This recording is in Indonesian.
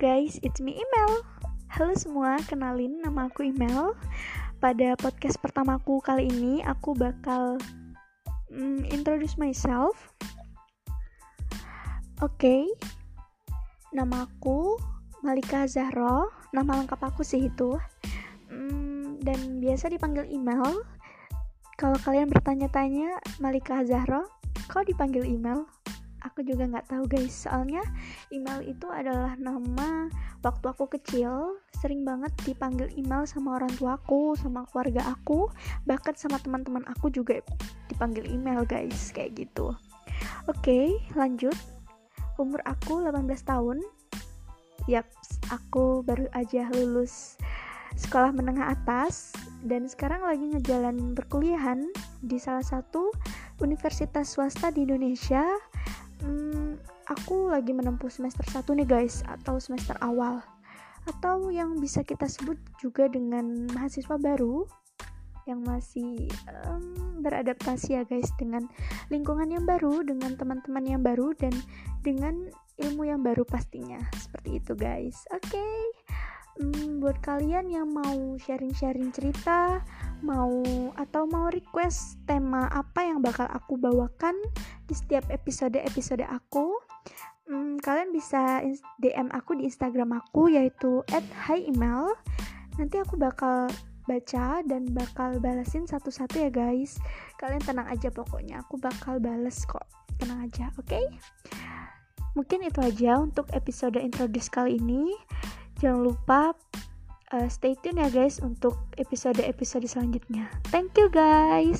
guys, it's me Email. Halo semua, kenalin nama aku Email. Pada podcast pertamaku kali ini, aku bakal mm, introduce myself. Oke, okay. nama aku Malika Zahro. Nama lengkap aku sih itu. Mm, dan biasa dipanggil Email. Kalau kalian bertanya-tanya, Malika Zahro, kok dipanggil Email? Aku juga nggak tahu guys. Soalnya email itu adalah nama waktu aku kecil. Sering banget dipanggil email sama orang tuaku sama keluarga aku bahkan sama teman-teman aku juga dipanggil email guys. Kayak gitu. Oke lanjut. Umur aku 18 tahun. Yap aku baru aja lulus sekolah menengah atas dan sekarang lagi ngejalanin perkuliahan di salah satu universitas swasta di Indonesia aku lagi menempuh semester 1 nih guys atau semester awal atau yang bisa kita sebut juga dengan mahasiswa baru yang masih um, beradaptasi ya guys dengan lingkungan yang baru, dengan teman-teman yang baru dan dengan ilmu yang baru pastinya. Seperti itu guys. Oke. Okay. Hmm, buat kalian yang mau sharing-sharing cerita, mau atau mau request tema apa yang bakal aku bawakan di setiap episode-episode aku hmm, kalian bisa DM aku di Instagram aku yaitu @hiemail nanti aku bakal baca dan bakal balasin satu-satu ya guys kalian tenang aja pokoknya aku bakal bales kok tenang aja oke okay? mungkin itu aja untuk episode introduce kali ini jangan lupa uh, stay tune ya guys untuk episode-episode selanjutnya. Thank you guys.